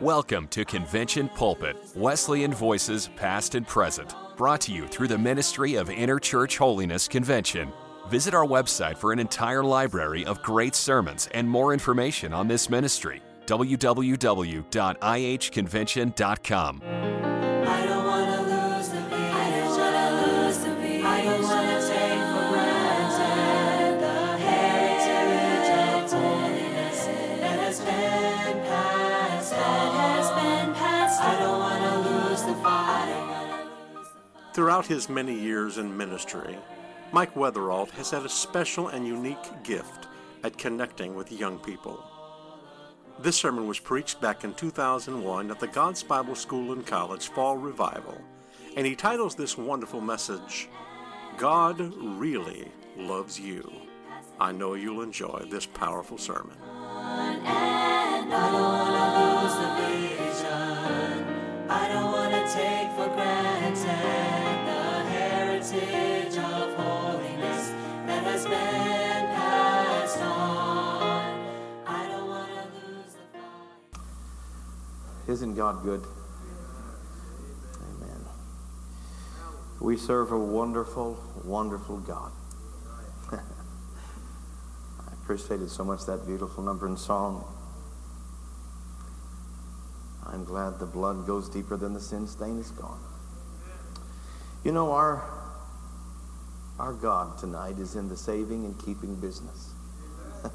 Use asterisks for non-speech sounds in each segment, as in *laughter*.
Welcome to Convention Pulpit, Wesleyan Voices Past and Present, brought to you through the Ministry of Interchurch Holiness Convention. Visit our website for an entire library of great sermons and more information on this ministry www.ihconvention.com. Throughout his many years in ministry, Mike Wetherald has had a special and unique gift at connecting with young people. This sermon was preached back in 2001 at the God's Bible School and College Fall Revival, and he titles this wonderful message, God Really Loves You. I know you'll enjoy this powerful sermon. I don't want to take for granted Isn't God good? Amen. We serve a wonderful, wonderful God. *laughs* I appreciated so much that beautiful number in Psalm. I'm glad the blood goes deeper than the sin stain is gone. You know, our, our God tonight is in the saving and keeping business. *laughs*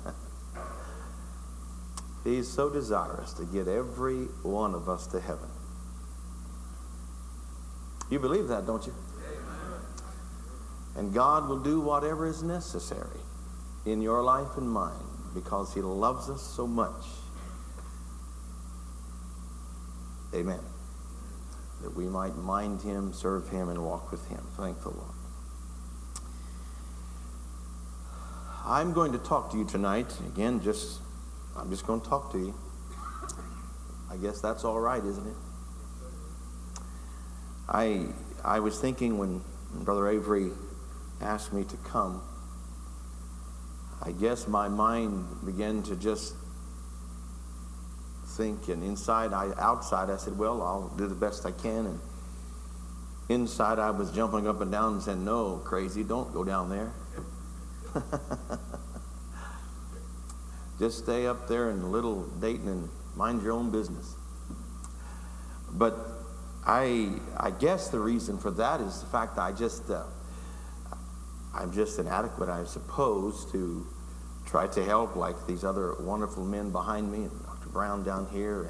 he is so desirous to get every one of us to heaven. You believe that, don't you? And God will do whatever is necessary in your life and mine because He loves us so much. Amen. That we might mind Him, serve Him, and walk with Him. Thank the Lord. I'm going to talk to you tonight. Again, just I'm just going to talk to you. I guess that's all right, isn't it? I I was thinking when Brother Avery asked me to come, I guess my mind began to just think, and inside, I outside, I said, "Well, I'll do the best I can." And inside, I was jumping up and down and saying, "No, crazy, don't go down there." *laughs* Just stay up there in little Dayton and mind your own business. But I, I guess the reason for that is the fact that I just, uh, I'm just inadequate, I suppose, to try to help like these other wonderful men behind me, and Dr. Brown down here,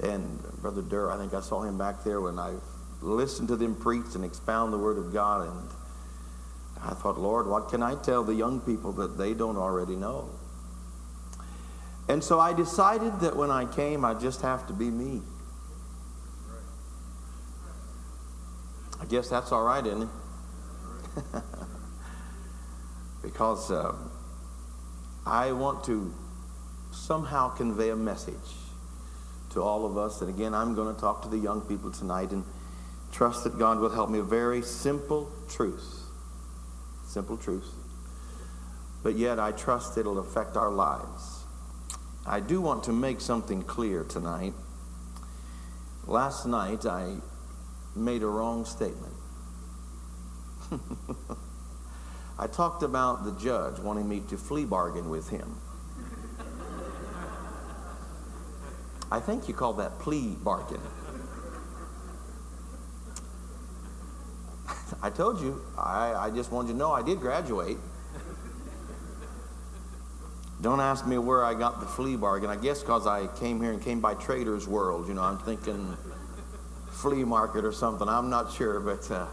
and, and Brother Durr. I think I saw him back there when I listened to them preach and expound the Word of God. And I thought, Lord, what can I tell the young people that they don't already know? And so I decided that when I came, I just have to be me. I guess that's all right, isn't it? *laughs* because uh, I want to somehow convey a message to all of us. And again, I'm going to talk to the young people tonight and trust that God will help me. A very simple truth. Simple truth. But yet, I trust it'll affect our lives. I do want to make something clear tonight. Last night, I made a wrong statement. *laughs* I talked about the judge wanting me to flea bargain with him. I think you call that plea bargain. I told you, I, I just wanted you to know I did graduate. Don't ask me where I got the flea bargain. I guess because I came here and came by Trader's World. You know, I'm thinking flea market or something. I'm not sure, but uh,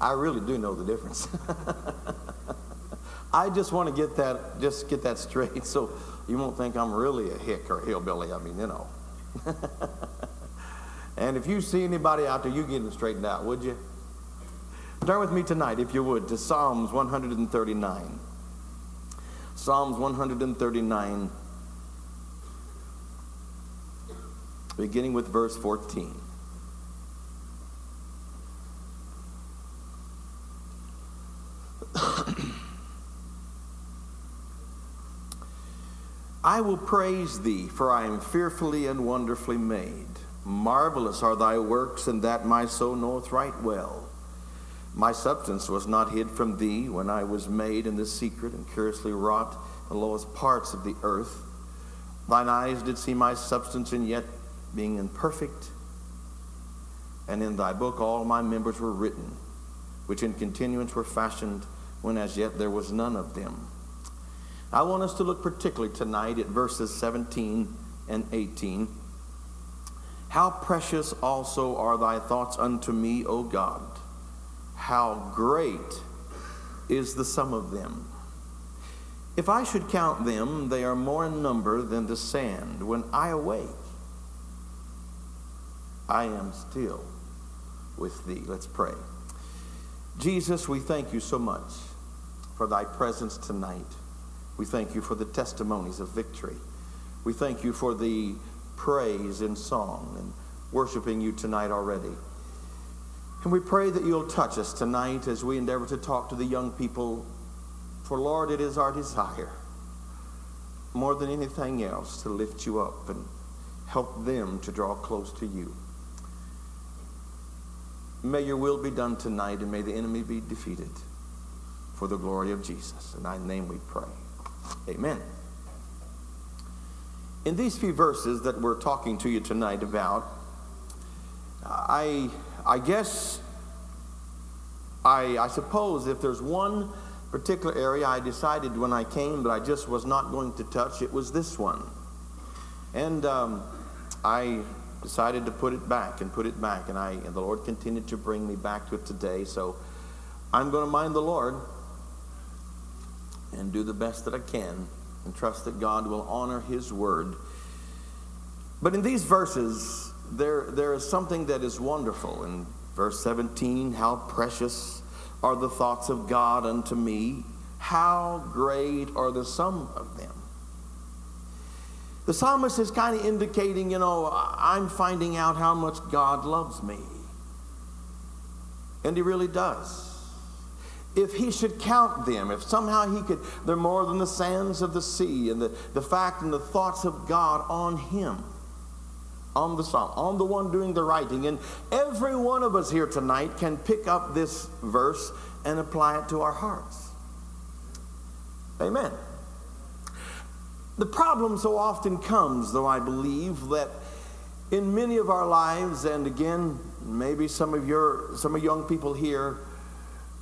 I really do know the difference. *laughs* I just want to get that, just get that straight, so you won't think I'm really a hick or a hillbilly. I mean, you know. *laughs* and if you see anybody out there, you get them straightened out, would you? Turn with me tonight, if you would, to Psalms 139. Psalms 139, beginning with verse 14. *clears throat* I will praise thee, for I am fearfully and wonderfully made. Marvelous are thy works, and that my soul knoweth right well. My substance was not hid from thee when I was made in the secret and curiously wrought in the lowest parts of the earth. Thine eyes did see my substance, and yet being imperfect, and in thy book all my members were written, which in continuance were fashioned when as yet there was none of them. I want us to look particularly tonight at verses 17 and 18. How precious also are thy thoughts unto me, O God! How great is the sum of them! If I should count them, they are more in number than the sand. When I awake, I am still with thee. Let's pray. Jesus, we thank you so much for thy presence tonight. We thank you for the testimonies of victory. We thank you for the praise in song and worshiping you tonight already. And we pray that you'll touch us tonight as we endeavor to talk to the young people. For Lord, it is our desire, more than anything else, to lift you up and help them to draw close to you. May your will be done tonight and may the enemy be defeated for the glory of Jesus. In thy name we pray. Amen. In these few verses that we're talking to you tonight about, I, I guess, I, I suppose if there's one particular area I decided when I came that I just was not going to touch, it was this one. And um, I decided to put it back and put it back, and, I, and the Lord continued to bring me back to it today. So I'm going to mind the Lord and do the best that I can and trust that God will honor His word. But in these verses, there, there is something that is wonderful. In verse 17, how precious are the thoughts of God unto me, how great are the sum of them. The psalmist is kind of indicating, you know, I'm finding out how much God loves me. And he really does if he should count them, if somehow he could, they're more than the sands of the sea, and the, the fact and the thoughts of God on him, on the psalm, on the one doing the writing. And every one of us here tonight can pick up this verse and apply it to our hearts. Amen. The problem so often comes, though I believe, that in many of our lives, and again, maybe some of your some of young people here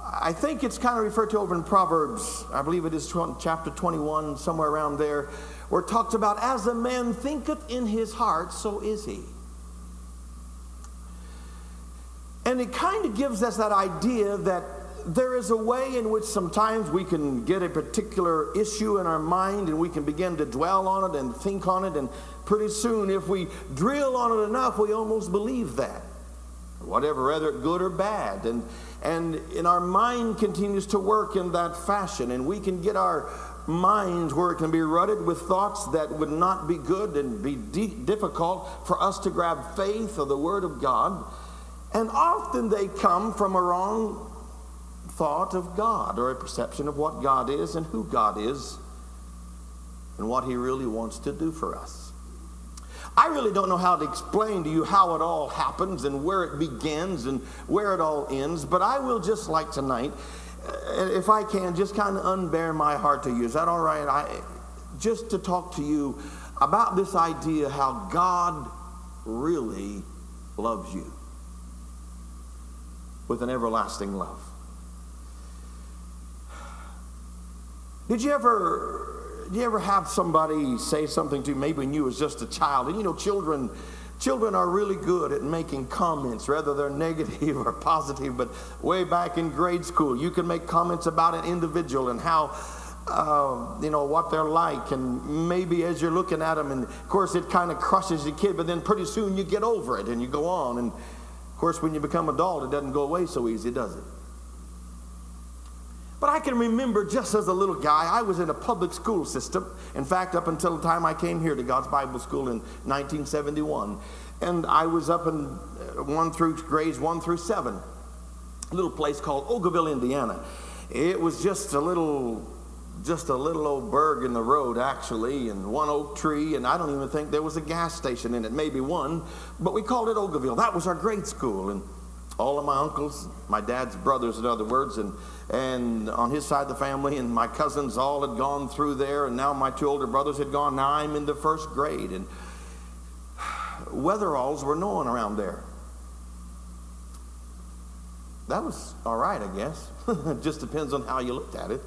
I think it's kind of referred to over in Proverbs, I believe it is chapter 21, somewhere around there, where it talks about, as a man thinketh in his heart, so is he. And it kind of gives us that idea that there is a way in which sometimes we can get a particular issue in our mind and we can begin to dwell on it and think on it. And pretty soon, if we drill on it enough, we almost believe that. Whatever, whether good or bad. And, and in our mind continues to work in that fashion, and we can get our minds where it can be rutted with thoughts that would not be good and be de- difficult for us to grab faith of the Word of God. And often they come from a wrong thought of God or a perception of what God is and who God is and what He really wants to do for us. I really don't know how to explain to you how it all happens and where it begins and where it all ends, but I will just like tonight, if I can, just kind of unbear my heart to you. Is that all right? I, just to talk to you about this idea how God really loves you with an everlasting love. Did you ever did you ever have somebody say something to you, maybe when you was just a child? And you know, children, children are really good at making comments, whether they're *laughs* negative or positive. But way back in grade school, you can make comments about an individual and how. Uh, you know what they're like, and maybe as you're looking at them, and of course it kind of crushes the kid, but then pretty soon you get over it and you go on. And of course, when you become adult, it doesn't go away so easy, does it? But I can remember just as a little guy, I was in a public school system. In fact, up until the time I came here to God's Bible School in 1971. And I was up in uh, one through grades one through seven, a little place called Oakville, Indiana. It was just a little just a little old burg in the road, actually, and one oak tree, and I don't even think there was a gas station in it, maybe one, but we called it Oakville. That was our grade school, and all of my uncles, my dad's brothers, in other words, and, and on his side of the family, and my cousins all had gone through there, and now my two older brothers had gone. Now I'm in the first grade, and Wetheralds were known around there. That was all right, I guess. it *laughs* just depends on how you looked at it.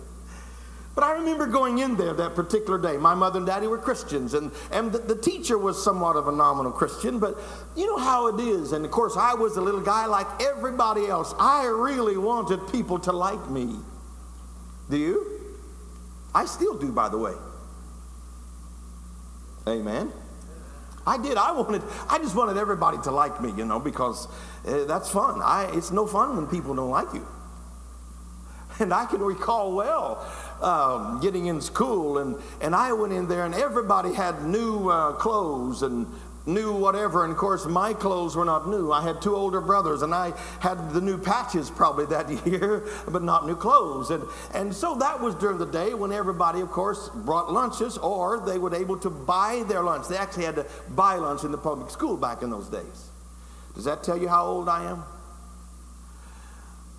But I remember going in there that particular day. My mother and daddy were Christians, and, and the, the, teacher was somewhat of a nominal Christian, but you know how it is. And of course, I was a little guy like everybody else. I really wanted people to like me. Do you? I still do, by the way. Amen. I did. I wanted. I just wanted everybody to like me, you know, because uh, that's fun. I, it's no fun when people don't like you. And I can recall well um, getting in school, and, and I went in there, and everybody had new uh, clothes and new whatever. And of course, my clothes were not new. I had two older brothers, and I had the new patches probably that *laughs* year, but not new clothes. And, and so that was during the day when everybody, of course, brought lunches, or they were able to buy their lunch. They actually had to buy lunch in the public school back in those days. Does that tell you how old I am?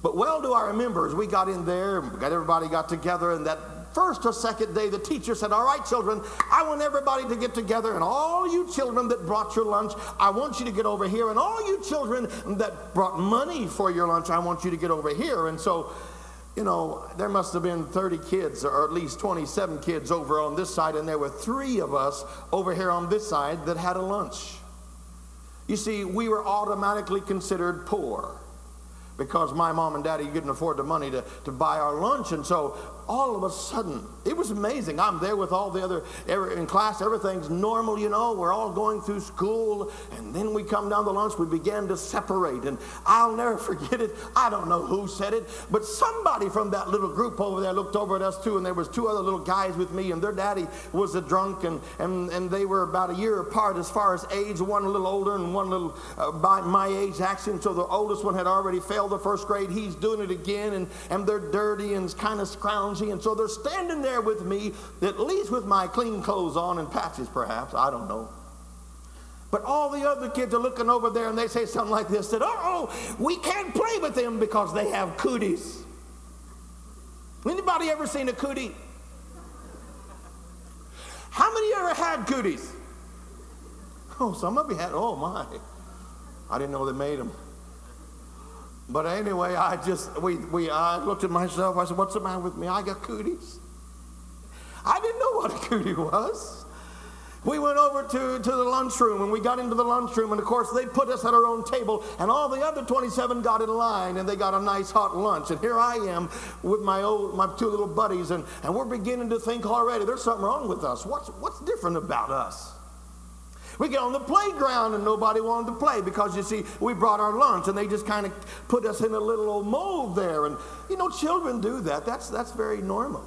But well do I remember as we got in there, got everybody got together, and that first or second day, the teacher said, All right, children, I want everybody to get together, and all you children that brought your lunch, I want you to get over here, and all you children that brought money for your lunch, I want you to get over here. And so, you know, there must have been 30 kids, or at least 27 kids over on this side, and there were three of us over here on this side that had a lunch. You see, we were automatically considered poor because my mom and daddy couldn't afford the money to, to buy our lunch. And so all of a sudden, it was amazing. I'm there with all the other, in class, everything's normal, you know. We're all going through school. And then we come down the lunch, we began to separate. And I'll never *laughs* forget it. I don't know who said it, but somebody from that little group over there looked over at us too. And there was two other little guys with me, and their daddy was a drunk. And, and, and they were about a year apart as far as age, one a little older and one little uh, by my age, actually. So the oldest one had already failed the first grade. He's doing it again, and, and they're dirty and kind of and so they're standing there with me, at least with my clean clothes on and patches, perhaps. I don't know. But all the other kids are looking over there and they say something like this that, oh, we can't play with them because they have cooties. Anybody ever seen a cootie? How many ever had cooties? Oh, some of you had, oh my. I didn't know they made them. But anyway, I just, we, we, I looked at myself. I said, what's the matter with me? I got cooties. I didn't know what a cootie was. We went over to, to the lunchroom and we got into the lunchroom, and of course, they put us at our own table, and all the other 27 got in line and they got a nice hot lunch. And here I am with my old, my two little buddies, and, and we're beginning to think already there's something wrong with us. What's, what's different about us? We get on the playground and nobody wanted to play because you see, we brought our lunch and they just kind of put us in a little old mold there. And you know, children do that. That's, that's very normal.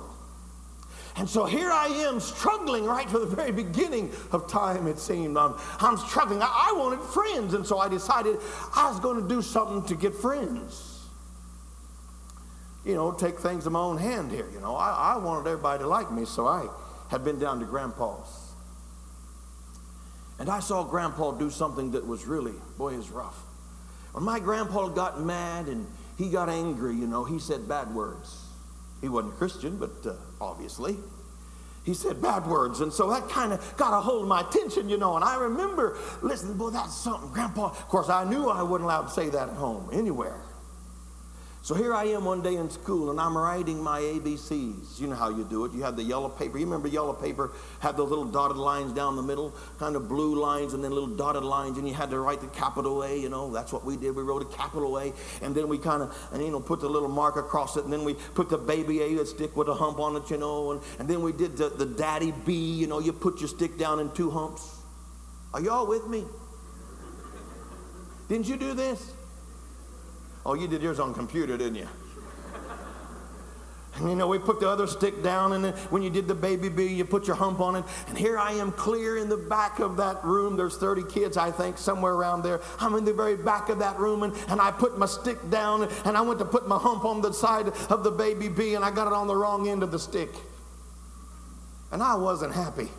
And so here I am struggling right from the very beginning of time, it seemed. I'm, I'm struggling. I, I wanted friends. And so I decided I was going to do something to get friends. You know, take things in my own hand here. You know, I, I wanted everybody to like me, so I had been down to Grandpa's and I saw Grandpa do something that was really, boy, is rough. When my grandpa got mad and he got angry, you know, he said bad words. He wasn't Christian, but uh, obviously. He said bad words. And so that kind of got a hold of my attention, you know. And I remember listening, boy, that's something. Grandpa, of course, I knew I wasn't allowed to say that at home, anywhere. So here I am one day in school and I'm writing my ABCs. You know how you do it. You have the yellow paper. You remember yellow paper had those little dotted lines down the middle, kind of blue lines and then little dotted lines, and you had to write the capital A, you know. That's what we did. We wrote a capital A, and then we kind of, and you know, put the little mark across it, and then we put the baby A, a stick with a hump on it, you know, and, and then we did the, the daddy B, you know, you put your stick down in two humps. Are y'all with me? Didn't you do this? Oh, you did yours on computer, didn't you? And you know, we put the other stick down, and then when you did the baby B, you put your hump on it. And here I am clear in the back of that room. There's 30 kids, I think, somewhere around there. I'm in the very back of that room, and, and I put my stick down, and I went to put my hump on the side of the baby B, and I got it on the wrong end of the stick. And I wasn't happy.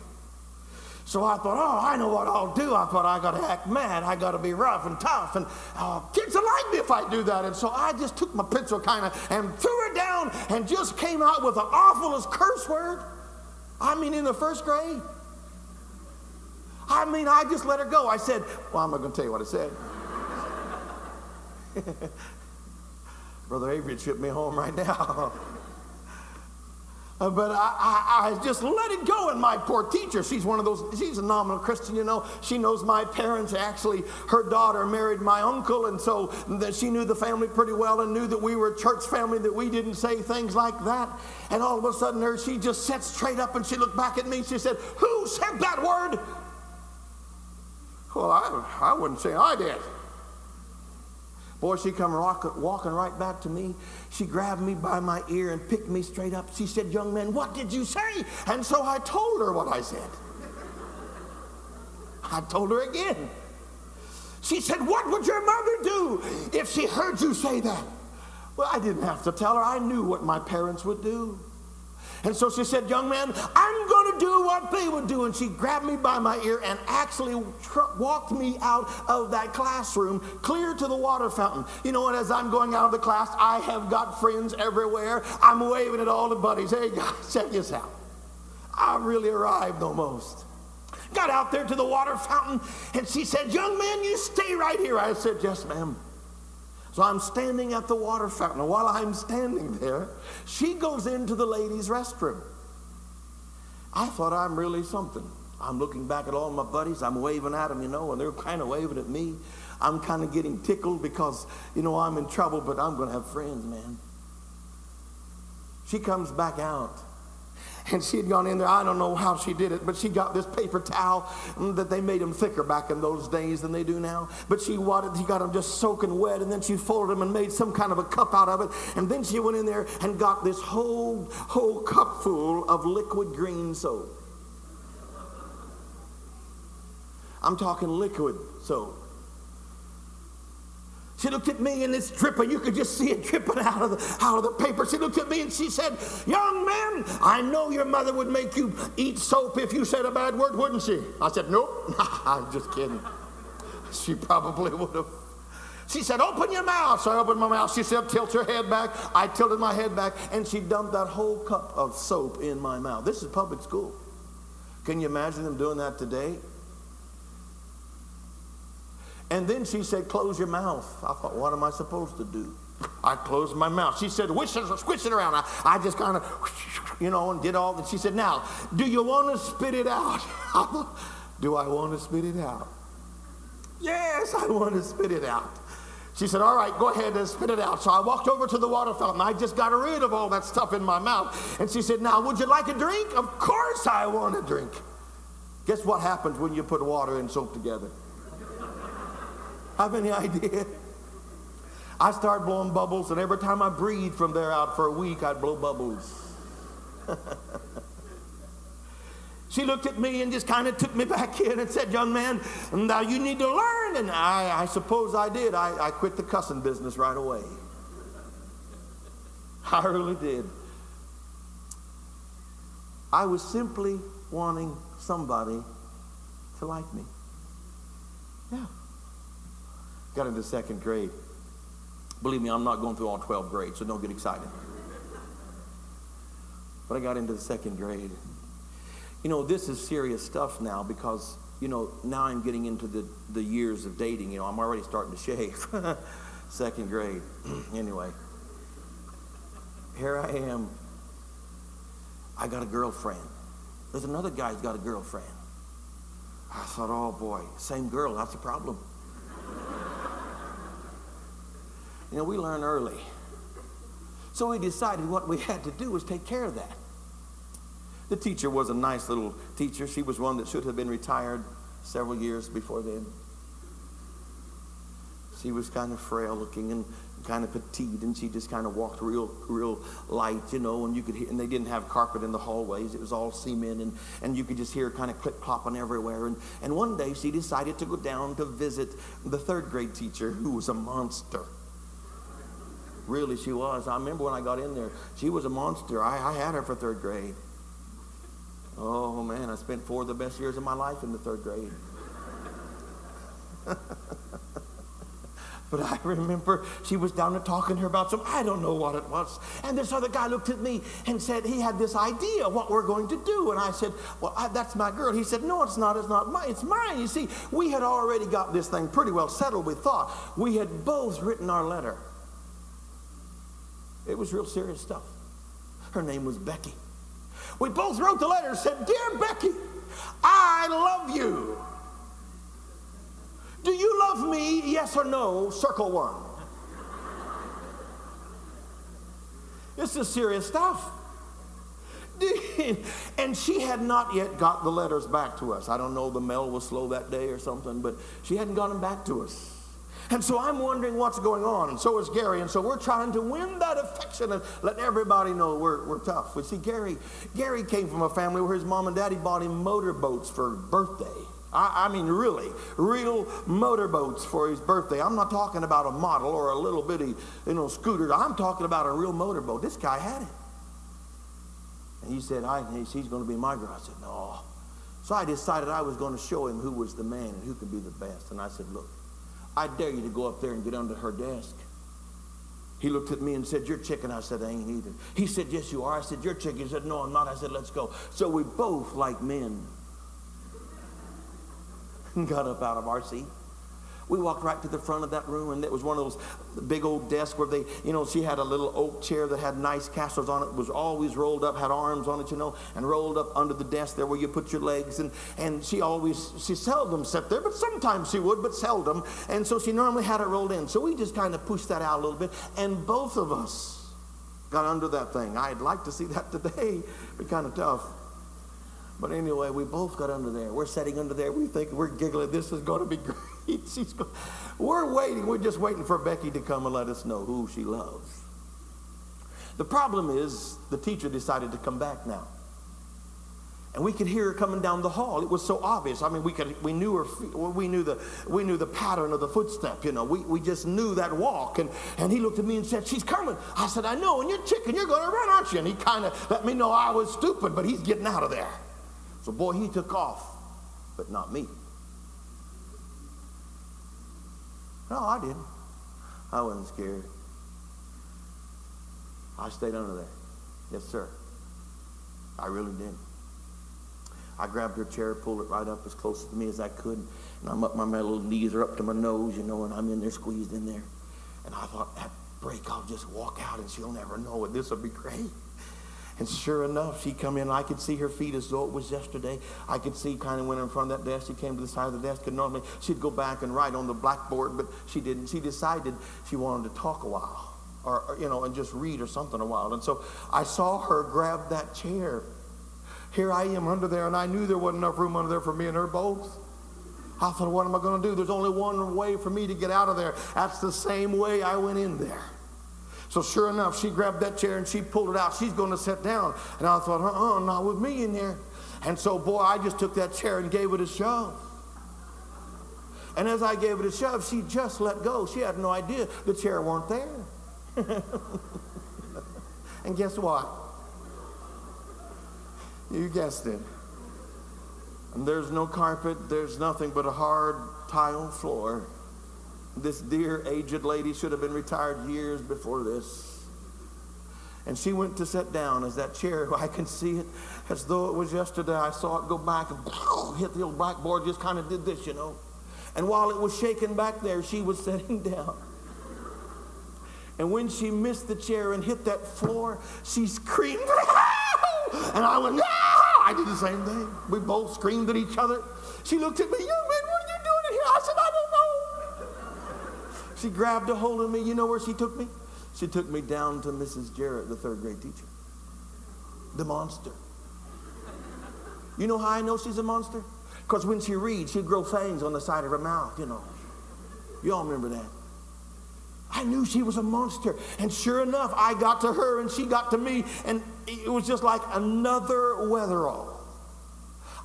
So I thought, oh, I know what I'll do. I thought I got to act mad. I got to be rough and tough, and uh, kids will like me if I do that. And so I just took my pencil kind of and threw it down and just came out with the awfulest curse word. I mean, in the first grade. I mean, I just let her go. I said, well, I'm not going to tell you what I said. *laughs* Brother Avery shipped me home right now. *laughs* Uh, but I, I, I, just let it go. And my poor teacher, she's one of those, she's a nominal Christian, you know. She knows my parents. Actually, her daughter married my uncle. And so that she knew the family pretty well and knew that we were a church family, that we didn't say things like that. And all of a sudden, her, she just sat straight up and she looked back at me. She said, Who said that word? Well, I, I wouldn't say I did. Boy, she come rock, walking right back to me. She grabbed me by my ear and picked me straight up. She said, young man, what did you say? And so I told her what I said. I told her again. She said, what would your mother do if she heard you say that? Well, I didn't have to tell her. I knew what my parents would do. And so she said, Young man, I'm going to do what they would do. And she grabbed me by my ear and actually tr- walked me out of that classroom clear to the water fountain. You know, and as I'm going out of the class, I have got friends everywhere. I'm waving at all the buddies. Hey, guys, *laughs* check this out. I really arrived almost. Got out there to the water fountain, and she said, Young man, you stay right here. I said, Yes, ma'am. So I'm standing at the water fountain. And while I'm standing there, she goes into the ladies' restroom. I thought I'm really something. I'm looking back at all my buddies. I'm waving at them, you know, and they're kind of waving at me. I'm kind of getting tickled because, you know, I'm in trouble, but I'm going to have friends, man. She comes back out. And she had gone in there. I don't know how she did it, but she got this paper towel that they made them thicker back in those days than they do now. But she wanted, she got them just soaking wet, and then she folded them and made some kind of a cup out of it. And then she went in there and got this whole whole cup full of liquid green soap. I'm talking liquid soap. She looked at me and it's dripping. You could just see it dripping out of the out of the paper. She looked at me and she said, "Young man, I know your mother would make you eat soap if you said a bad word, wouldn't she?" I said, "Nope, *laughs* I'm just kidding." She probably would have. She said, "Open your mouth." So I opened my mouth. She said, "Tilt your head back." I tilted my head back, and she dumped that whole cup of soap in my mouth. This is public school. Can you imagine them doing that today? And then she said, Close your mouth. I thought, What am I supposed to do? I closed my mouth. She said, Wish it, squish it around. I, I just kind of, you know, and did all that. She said, Now, do you want to spit it out? *laughs* do I want to spit it out? Yes, I want to spit it out. She said, All right, go ahead and spit it out. So I walked over to the water fountain. I just got rid of all that stuff in my mouth. And she said, Now, would you like a drink? Of course I want a drink. Guess what happens when you put water and soap together? Have any idea? I started blowing bubbles, and every time I breathed from there out for a week, I'd blow bubbles. *laughs* she looked at me and just kind of took me back *laughs* in and said, Young man, now you need to learn. And I, I suppose I did. I, I quit the cussing business right away. *laughs* I really did. I was simply wanting somebody to like me. Yeah. Got into second grade. Believe me, I'm not going through all 12 grades, so don't get excited. But I got into the second grade. You know, this is serious stuff now because, you know, now I'm getting into the, the years of dating. You know, I'm already starting to shave. *laughs* second grade. *clears throat* anyway, here I am. I got a girlfriend. There's another guy who's got a girlfriend. I thought, oh boy, same girl, that's a problem. You know, we learn early. So we decided what we *laughs* had to do was take care of that. The teacher was a nice little teacher. She was one that should have been retired several years before then. She was kind of frail looking and kind of petite, and she just kind of walked real, real light, you know. And you could hear, and they didn't have carpet in the hallways; it was all cement, and and you could just hear kind of clip clopping everywhere. And and one day she decided to go down to visit the third grade teacher, who was a monster. Really, she was. I remember when I got in there, she was a monster. I, I had her for third grade. Oh man, I spent four of the best years of my life in the third grade. *laughs* But I remember she was down there talking to her about some, I don't know what it was. And this other guy looked at me and said he had this idea what we're going to do. And I said, Well, I, that's my girl. He said, No, it's not. It's not mine. It's mine. You see, we had already got this thing pretty well settled, we thought. We had both written our letter. It was real serious stuff. Her name was Becky. We both wrote the letter and said, Dear Becky, I love you. Do you love me? Yes or no? Circle one. This is serious stuff. *laughs* And she had not yet got the letters back to us. I don't know, the mail was slow that day or something, but she hadn't got them back to us. And so I'm wondering what's going on, and so is Gary. And so we're trying to win that affection and let everybody know we're, we're tough. We see, Gary, Gary came from a family where his mom and daddy bought him motorboats for birthday. I, I mean, really, real motorboats for his birthday. I'm not talking about a model or a little bitty, you know, scooter. I'm talking about a real motorboat. This guy had it. And he said, I, he's going to be my girl. I said, no. So I decided I was going to show him who was the man and who could be the best. And I said, look, I dare you to go up there and get under her desk. He looked at me and said, You're chicken. I said, I ain't either. He said, Yes, you are. I said, You're chicken. He said, No, I'm not. I said, Let's go. So we both, like men, *laughs* got up out of our seat. We walked right to the front of that room, and it was one of those big old desks where they, you know, she had a little oak chair that had nice castles on it, was always rolled up, had arms on it, you know, and rolled up under the desk there where you put your legs. And, and she always, she seldom sat there, but sometimes she would, but seldom. And so she normally had it rolled in. So we just kind of pushed that out a little bit, and both of us got under that thing. I'd like to see that today. *laughs* Be kind of tough. But anyway, we both got under there. We're sitting under there. We think we're giggling. This is going to be *laughs* great. *laughs* She's go- we're waiting. We're just waiting for Becky to come and let us know who she loves. The problem is the teacher decided to come back now. And we could hear her coming down the hall. It was so obvious. I mean, we could we knew her we knew the we knew the pattern of the footstep, you know. We, we just knew that walk. And, and he looked at me and said, She's coming. I said, I know, and you're chicken, you're gonna run, aren't you? And he kind of let me know I was stupid, but he's getting out of there. So, boy, he took off, but not me. No, I didn't. I wasn't scared. I stayed under there. Yes, sir. I really did. I grabbed her chair, pulled it right up as close to me as I could, and I'm up, my, little knees are up to my nose, you know, and I'm in there squeezed in there. And I thought, at break, I'll just walk out and she'll never know it. This will be great. And sure enough, she come in. I could see her feet as though it was yesterday. I could see kind of went in front of that desk. She came to the side of the desk, and normally she'd go back and write on the blackboard, but she didn't. She decided she wanted to talk a while, or, or you know, and just read or something a while. And so I saw her grab that chair. Here I am under there, and I knew there wasn't enough room under there for me and her both. I thought, what am I going to do? There's only one way for me to get out of there. That's the same way I went in there. So sure enough, she grabbed that chair and she pulled it out. She's going to sit down. And I thought, uh-uh, not with me in there. And so, boy, I just took that chair and gave it a shove. And as I gave it a shove, she just let go. She had no idea the chair weren't there. *laughs* and guess what? You guessed it. And there's no carpet, there's nothing but a hard tile floor. This dear aged lady should have been retired years before this. And she went to sit down as that chair, *laughs* I can see it as though it was yesterday. I saw it go back and *laughs* hit the old blackboard, just kind of did this, you know. And while it was shaking back there, she was *laughs* sitting down. And when she missed the chair and hit that floor, she screamed, and I went! I did the same thing. We both screamed at each other. She looked at me, young man, what are you doing here? I said, I don't know. She grabbed a hold of me. You know where she took me? She took me down to Mrs. Jarrett, the third grade teacher. The monster. You know how I know she's a monster? Because when she reads, she'd grow fangs on the side of her mouth, you know. You all remember that. I knew she was a monster. And sure enough, I got to her and she got to me, and it was just like another Wetherald.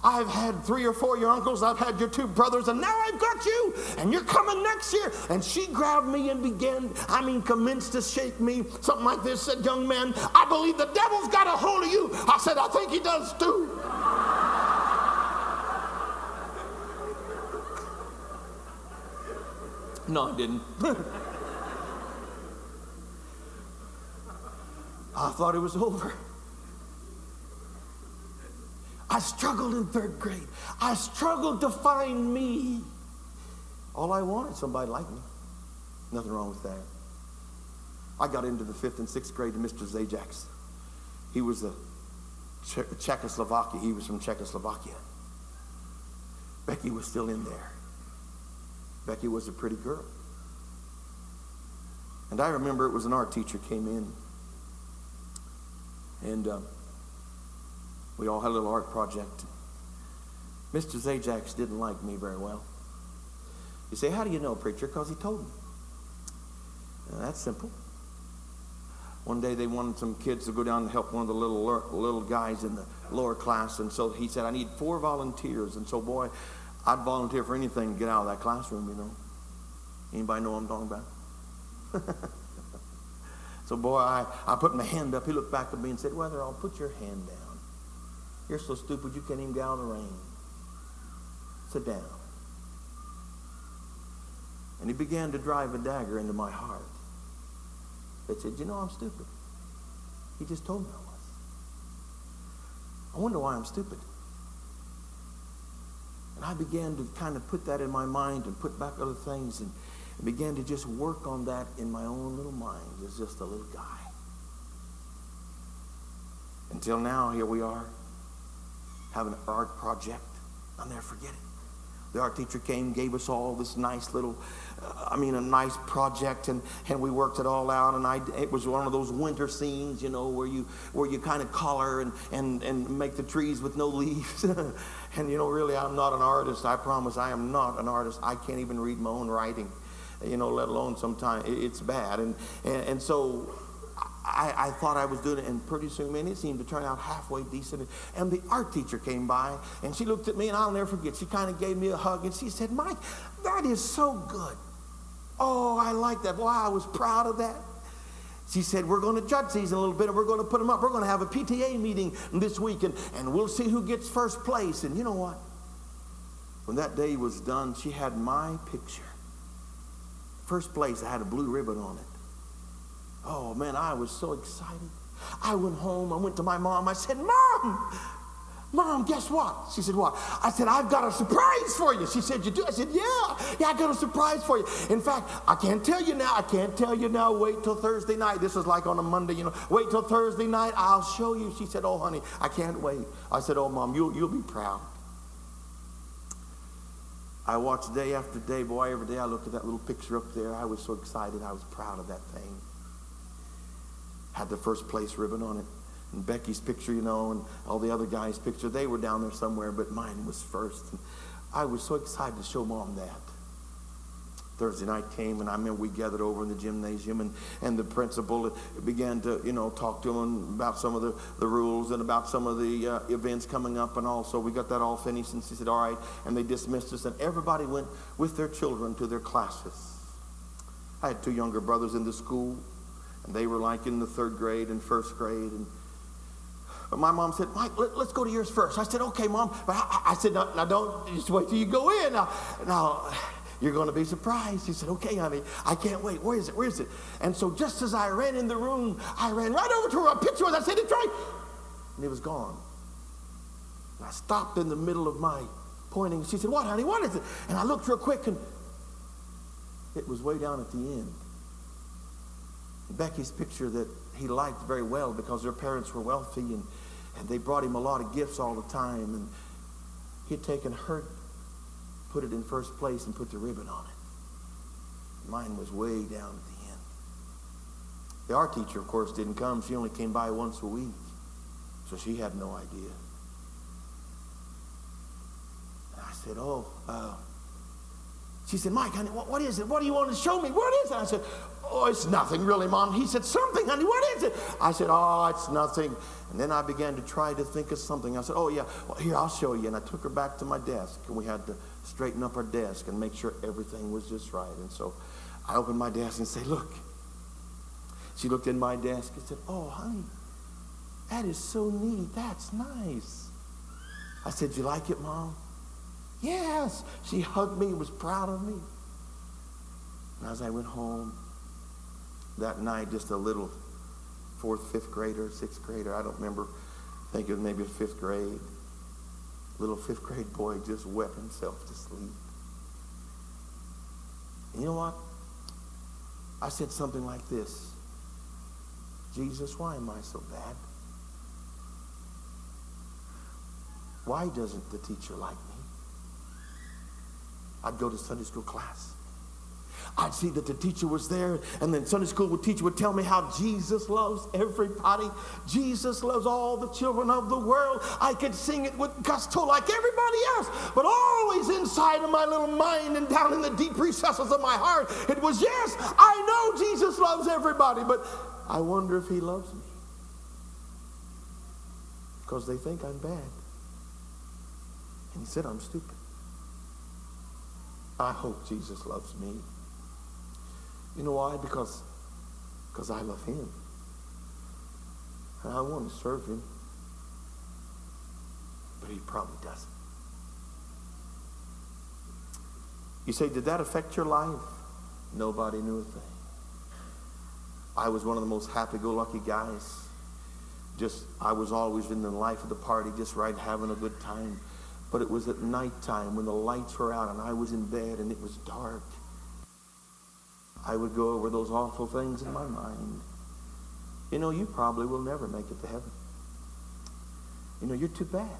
I've had three or four of your uncles, I've had your two brothers, and now I've got you, and you're coming next year. And she grabbed me and began, I mean, commenced to shake me. Something like this said, Young man, I believe the devil's got a hold of you. I said, I think he does too. *laughs* no, I didn't. *laughs* I thought it was over. I struggled in third grade. I struggled to find me. All I wanted, somebody like me. Nothing wrong with that. I got into the fifth and sixth grade to Mr. Zajax. He was a che- Czechoslovakia. He was from Czechoslovakia. Becky was still in there. Becky was a pretty girl. And I remember it was an art teacher came in. And um, we all had a little art project. Mr. Zajax didn't like me very well. You say, How do you know, preacher? Because he told me. That's simple. One day they wanted some kids to go down and help one of the little little guys in the lower class, and so he said, "I need four volunteers." And so, boy, I'd volunteer for anything to get out of that classroom. You know, anybody know what I'm talking about? *laughs* so, boy, I, I put my hand up. He looked back at me and said, "Wetherald, put your hand down." You're so stupid you can't even get out the rain. Sit down. And he began to drive a dagger into my heart that said, You know, I'm stupid. He just told me I was. I wonder why I'm stupid. And I began to kind of put that in my mind and put back other things and, and began to just work on that in my own little mind as just a little guy. Until now, here we are have an art project. I'll never forget it. The art teacher came, gave us all this nice little, uh, I mean, a nice project, and, and we worked it all out. And I, it was one of those winter scenes, you know, where you where you kind of color and, and, and make the trees with no *laughs* leaves. and you know, really, I'm not an artist. I promise, I am not an artist. I can't even read my own writing, you know, let alone sometimes it's bad. And and, and so I, I, thought I was doing it, and pretty soon, man, it seemed to turn out halfway decent. And the art teacher came by, and she looked at me, and I'll never forget. She kind of gave me a hug, and she said, Mike, that is so good. Oh, I like that. Boy, I was proud of that. She said, We're going to judge these in a little bit, and we're going to put them up. We're going to have a PTA meeting this week, and, and we'll see who gets first place. And you know what? When that day was done, she had my picture. First place, I had a blue ribbon on it. Oh man, I was so excited. I went home, I went to my mom, I said, Mom, Mom, guess what? She said, What? I said, I've got a surprise for you. She said, You do? I said, Yeah, yeah, I got a surprise for you. In fact, I can't tell you now. I can't tell you now. Wait till Thursday night. This is like on a Monday, you know. Wait till Thursday night. I'll show you. She said, Oh, honey, I can't wait. I said, Oh, Mom, you'll, you'll be proud. I watched day after day. Boy, every day I looked at that little picture up there. I was so excited. I was proud of that thing had the first place ribbon on it. And Becky's picture, you know, and all the other guys' picture, they were down there somewhere, but mine was first. And I was so excited to show mom that. Thursday night came, and I mean, we gathered over in the gymnasium, and, and the principal began to, you know, talk to them about some of the, the rules and about some of the uh, events coming up, and all. So we got that all finished, and she said, All right. And they dismissed us, and everybody went with their children to their classes. I had two younger brothers in the school. And they were like in the third grade and first grade. And but my mom said, Mike, let, us go to yours first. I said, okay, mom. But I, I said, no, no, don't just wait till you go in. Now, now you're going to be surprised. She said, okay, honey, I can't wait. Where is it? Where is it? And so just as I ran in the room, I ran right over to her. I picture was. I said, it's right. And it was gone. And I stopped in the middle of my pointing. She said, what, honey? What is it? And I looked real quick, and it was way down at the end. Becky's picture that he liked very well because their parents were wealthy and, and they brought him a lot of gifts all the time. And he had taken her, put it in first place, and put the ribbon on it. Mine was way down at the end. The art teacher, of course, didn't come. She only came by once a week. So she had no idea. I said, Oh, uh, She said, Mike, honey, what, what is it? What do you want to show me? What is it? I said, Oh, it's nothing really, Mom. He said, Something, honey. What is it? I said, Oh, it's nothing. And then I began to try to think of something. I said, Oh, yeah, well, here, I'll show you. And I took her back to my desk, and we had to straighten up our desk and make sure everything was just right. And so I opened my desk and said, Look. She looked in my desk and said, Oh, honey, that is so neat. That's nice. I said, You like it, Mom? Yes. She hugged me and was proud of me. And as I went home that night, just a little fourth, fifth grader, sixth grader, I don't remember, I think it was maybe fifth grade, little fifth grade boy just wept himself to sleep. And you know what? I said something like this Jesus, why am I so bad? Why doesn't the teacher like me? I'd go to Sunday school class. I'd see that the teacher was there, and then Sunday school teacher would tell me how Jesus loves everybody. Jesus loves all the children of the world. I could sing it with gusto like everybody else, but always inside of my little mind and down in the deep recesses of my heart, it was yes, I know Jesus loves everybody, but I wonder if he loves me. Because they think I'm bad. And he said I'm stupid. I hope Jesus loves me. You know why? Because because I love him. And I want to serve him. But he probably doesn't. You say, did that affect your life? Nobody knew a thing. I was one of the most happy-go-lucky guys. Just, I was always in the life of the party, just right, having a good time. But it was at nighttime when the lights were out and I was in bed and it was dark. I would go over those awful things in my mind. You know, you probably will never make it to heaven. You know, you're too bad.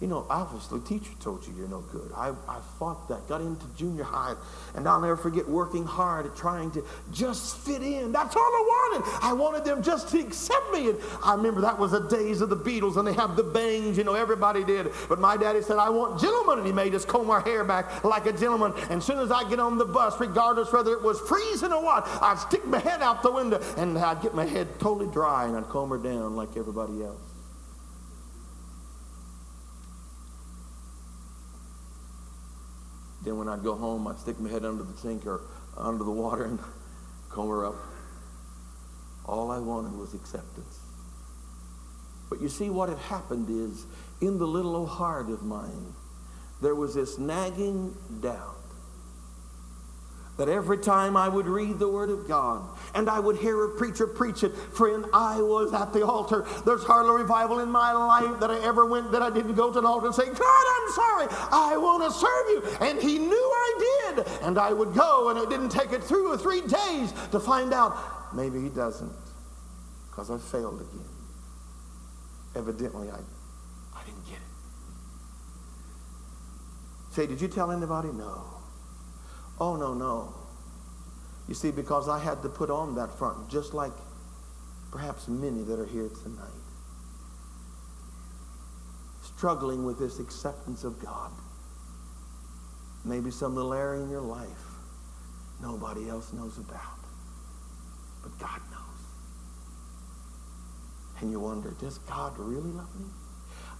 You know, obviously, teacher told you you're no good. I, I fought that, got into junior high, and I'll never forget working hard at trying to just fit in. That's all I wanted. I wanted them just to accept me. And I remember that was the days of the Beatles, and they have the bangs, you know, everybody did. But my daddy said, I want gentlemen, and he made us comb our hair back like a gentleman. And as soon as I get on the bus, regardless whether it was freezing or what, I'd stick my head out the window, and I'd get my head totally dry, and I'd comb her down like everybody else. Then when I'd go home, I'd stick my head under the sink or under the water and *laughs* comb her up. All I wanted was acceptance. But you see, what had happened is, in the little old heart of mine, there was this nagging doubt that every time I would read the Word of God and I would hear a preacher preach it, friend, I was at the altar. There's hardly a revival in my life that I ever went that I didn't go to an altar and say, God, I'm sorry, I want to serve you. And he knew I did. And I would go, and it didn't take it two or three days to find out maybe he doesn't because I failed again. Evidently, I, I didn't get it. Say, did you tell anybody? No. Oh, no, no. You see, because I had to put on that front, just like perhaps many that are here tonight, struggling with this acceptance of God. Maybe some little area in your life nobody else knows about, but God knows. And you wonder, does God really love me?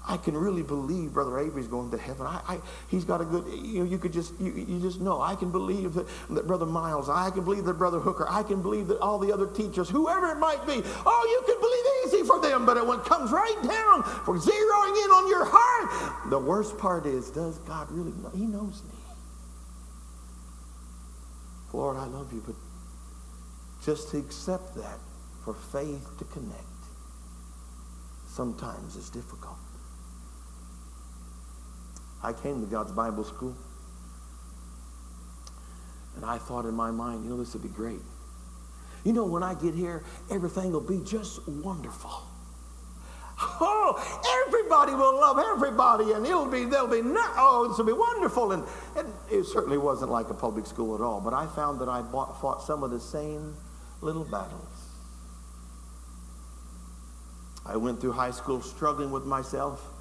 I can really believe Brother Avery's going to heaven. I, I, he's got a good, you know, you could just, you, you just know. I can believe that, that Brother Miles, I can believe that Brother Hooker, I can believe that all the other teachers, whoever it might be, oh, you can believe easy for them, but when it comes right down for zeroing in on your heart, the worst part is, does God really know? He knows me. Lord, I love you, but just to accept that for faith to connect sometimes is difficult. I came to God's Bible school. And I thought in my mind, you know, this would be great. You know, when I get here, everything will be just wonderful. Oh, everybody will love everybody, and it'll be, they'll be, not, oh, this will be wonderful. And, and it certainly wasn't like a public school at all, but I found that I bought, fought some of the same little battles. I went through high school struggling with myself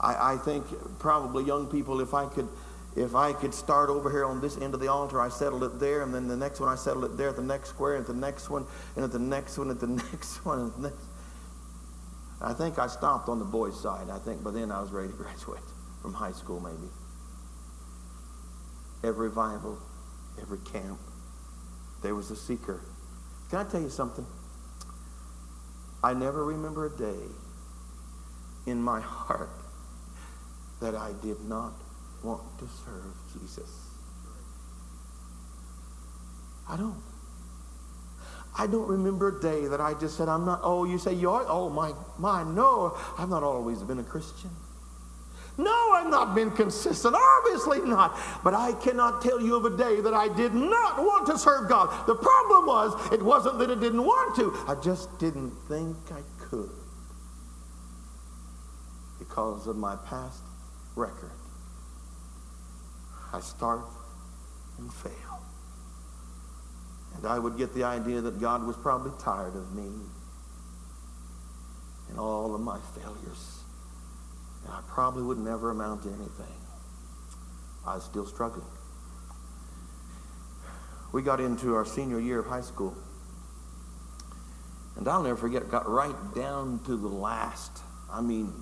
I, I think probably young people, if I could, if I could start over here on this end of the altar, I settled it there, and then the next one I settled it there at the next square, and the next one, and at the next one, at the *laughs* next one, and the next. I think I stopped on the boys' side. I think by then I was ready to *laughs* graduate from high school, maybe. Every revival, every camp, there was a seeker. Can I tell you something? I never remember a day in my *laughs* heart that I did not want to serve Jesus. I don't. I don't remember a day that I just said, I'm not, oh, you say you are? Oh, my, my, no, I've not always been a Christian. No, I've not been consistent. Obviously not. But I cannot tell you of a day that I did not want to serve God. The problem was, it wasn't that I didn't want to, I just didn't think I could because of my past record. I start and fail. And I would get the idea that God was probably tired of me and all of my failures. And I probably would never amount to anything. I was still struggling. We got into our senior year of high school. And I'll never forget, got right down to the last, I mean,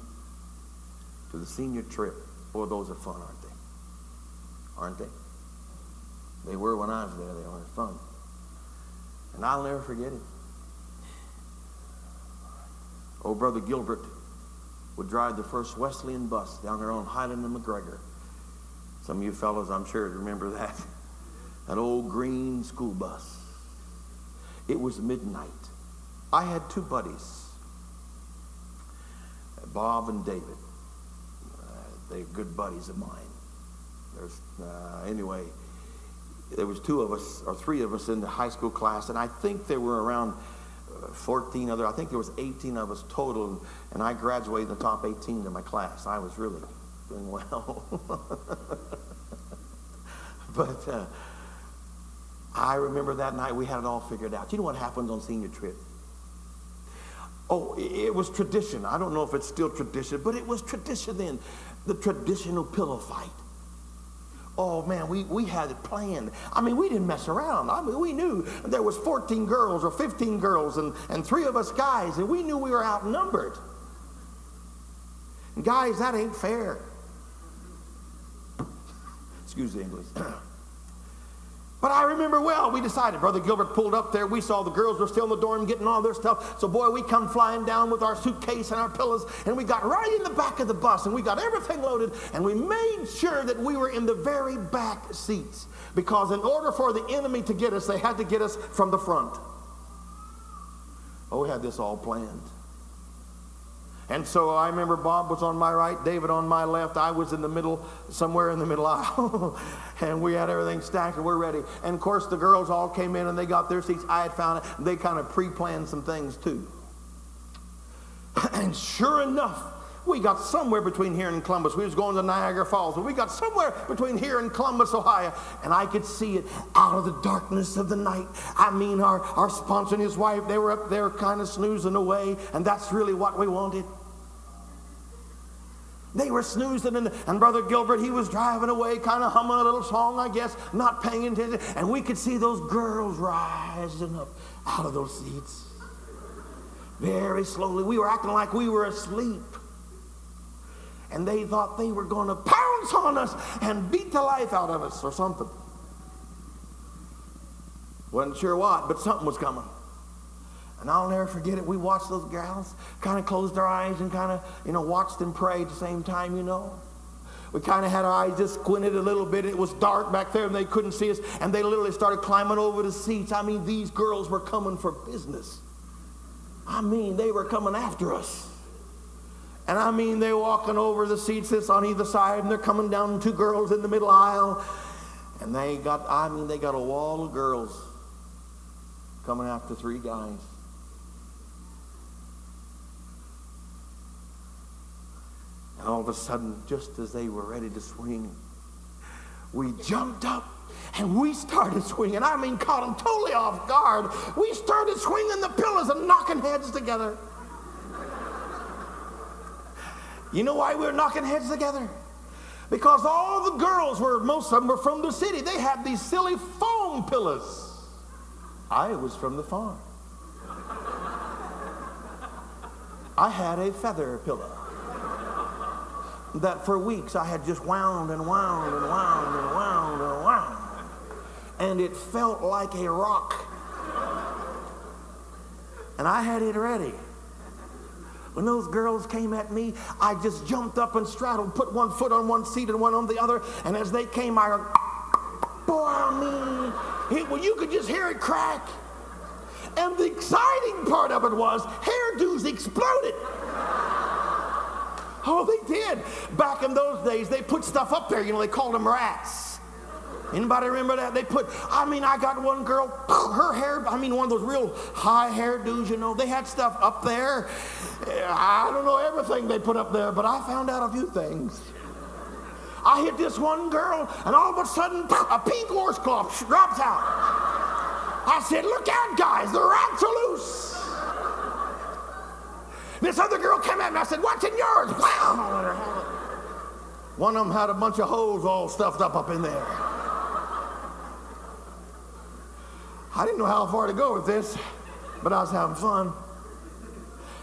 to the senior trip. Boy, those are fun, aren't they? Aren't they? They were when I was there. They were fun. And I'll never forget it. Old Brother Gilbert would drive the first Wesleyan bus down there on Highland and McGregor. Some of you fellows, I'm sure, remember that. *laughs* An old green school bus. It was midnight. I had two buddies, Bob and David. They're good buddies of mine. There's, uh, anyway, there was two of us or three of us in the high school class, and I think there were around uh, 14 other. I think there was 18 of us total, and I graduated in the top 18 in my class. I was really doing well. *laughs* but uh, I remember that night we had it all figured out. You know what happens on senior trip? Oh, it was tradition. I don't know if it's still tradition, but it was tradition then. The traditional pillow fight. Oh man, we, we had it planned. I mean, we didn't mess around. I mean, we knew there was 14 girls or 15 girls and, and three of us guys, and we knew we were outnumbered. And guys, that ain't fair. Excuse the English. *clears throat* But I remember well, we decided, Brother Gilbert pulled up there. We saw the girls were still in the dorm getting all their stuff. So, boy, we come flying down with our suitcase and our pillows, and we got right in the back of the bus, and we got everything loaded, and we made sure that we were in the very back seats. Because in order for the enemy to get us, they had to get us from the front. Oh, we had this all planned. And so I remember Bob was on my right, David on my left. I was in the middle, somewhere in the middle *laughs* aisle. and we had everything stacked and we're ready. And of course, the girls all came in and they got their seats. I had found it. They kind of pre planned some things too. *clears throat* and sure enough, we got somewhere between here and Columbus. We was going to Niagara Falls, but we got somewhere between here and Columbus, Ohio, and I could see it out of the darkness of the night. I mean, our, our sponsor and his wife, they were up there kind of snoozing away, and that's really what we wanted. They were snoozing, and, and Brother Gilbert, he was driving away, kind of humming a little song, I guess, not paying attention. And we could see those girls rising up out of those seats very slowly. We were acting like we were asleep and they thought they were going to pounce on us and beat the life out of us or something. Wasn't sure what, but something was coming. And I'll never forget it. We watched those gals kind of closed their eyes and kind of, you know, watched them pray at the same time, you know. We kind of had our eyes just squinted a little bit. It was dark back there and they couldn't see us. And they literally started climbing over the seats. I mean, these girls were coming for business. I mean, they were coming after us. And I mean, they're walking over the seats that's on either side, and they're coming down two girls in the middle aisle. And they got, I mean, they got a wall of girls coming after three guys. And all of a sudden, just as they were ready to swing, we jumped up and we started swinging. I mean, caught them totally off guard. We started swinging the pillows and knocking heads together. You know why we were knocking heads together? Because all the girls were, most of them were from the city. They had these silly foam pillows. I was from the farm. I had a feather pillow that for weeks I had just wound and wound and wound and wound and wound. And it felt like a rock. And I had it ready. When those girls came at me, I just jumped up and straddled, put one foot on one seat and one on the other. And as they came, I, boy, mean, it, well, you could just hear it crack. And the exciting part of it was hairdos exploded. Oh, they did. Back in those days, they put stuff up there. You know, they called them rats. Anybody remember that? They put, I mean, I got one girl, *sniffs* her hair, I mean, one of those real high hairdos, you know, they had stuff up there. Eh, I don't know everything they put up there, but I found out a few things. I hit this one girl, and all of a sudden, *sniffs* a pink horse washcloth drops out. I said, Look out, guys, the rats are loose. This other girl came at me. I said, What's in yours? *laughs* Wow. One of them had a bunch of holes all stuffed up up in there. I didn't know how far to go with this, but I was having fun.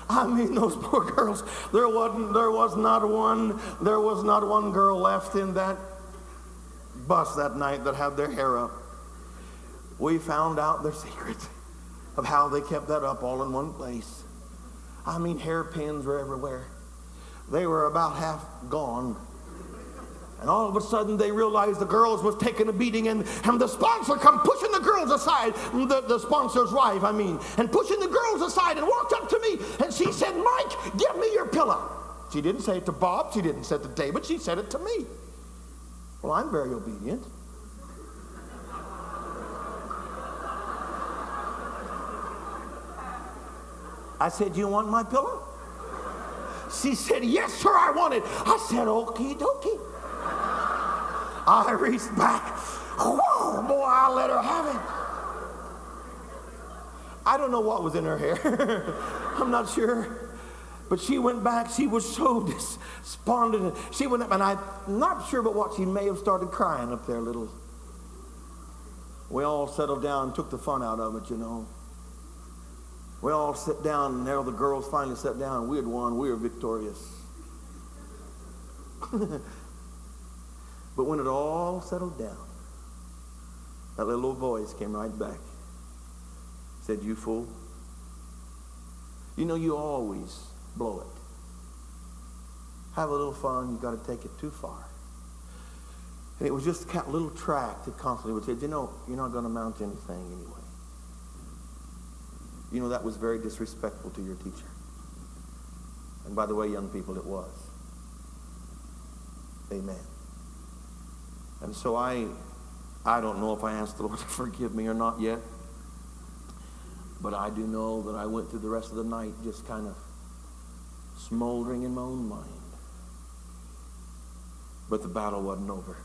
I mean, those poor girls. There wasn't. There was not one. There was not one girl left in that bus that night that had their hair up. We found out their *laughs* secret of how they kept that up all in one place. I mean, hairpins were everywhere. They were about half gone. And all of a sudden they realized the girls was taking a beating and, and the sponsor come pushing the girls aside, the, the sponsor's wife, I mean, and pushing the girls aside and walked up to me and she said, Mike, give me your pillow. She didn't say it to Bob, she didn't say it to David, she said it to me. Well, I'm very obedient. I said, You want my pillow? She said, Yes, sir, I want it. I said, Okie dokie. I reached back. Whoa, boy, I let her have it. I don't know what was in her hair. *laughs* I'm not sure. But she went back. She was so *laughs* despondent. She went up, and I'm not sure but what she may have started crying up there a little. We all settled down and took the fun out of it, you know. We all sat down, and there the girls finally sat down, we had won. We were victorious. *laughs* but when it all settled down, that little voice came right back. Said, You fool. You know, you always blow it. Have a little fun, you got to take it too far. And it was just a little track that constantly would say, You know, you're not going to mount anything anyway. You know, that was very disrespectful to your teacher. And by the way, young people, it was. Amen. And so I, I don't know if I asked the *laughs* Lord to forgive me or not yet. But I do know that I went through the rest of the night just kind of smoldering in my own mind. But the battle wasn't over.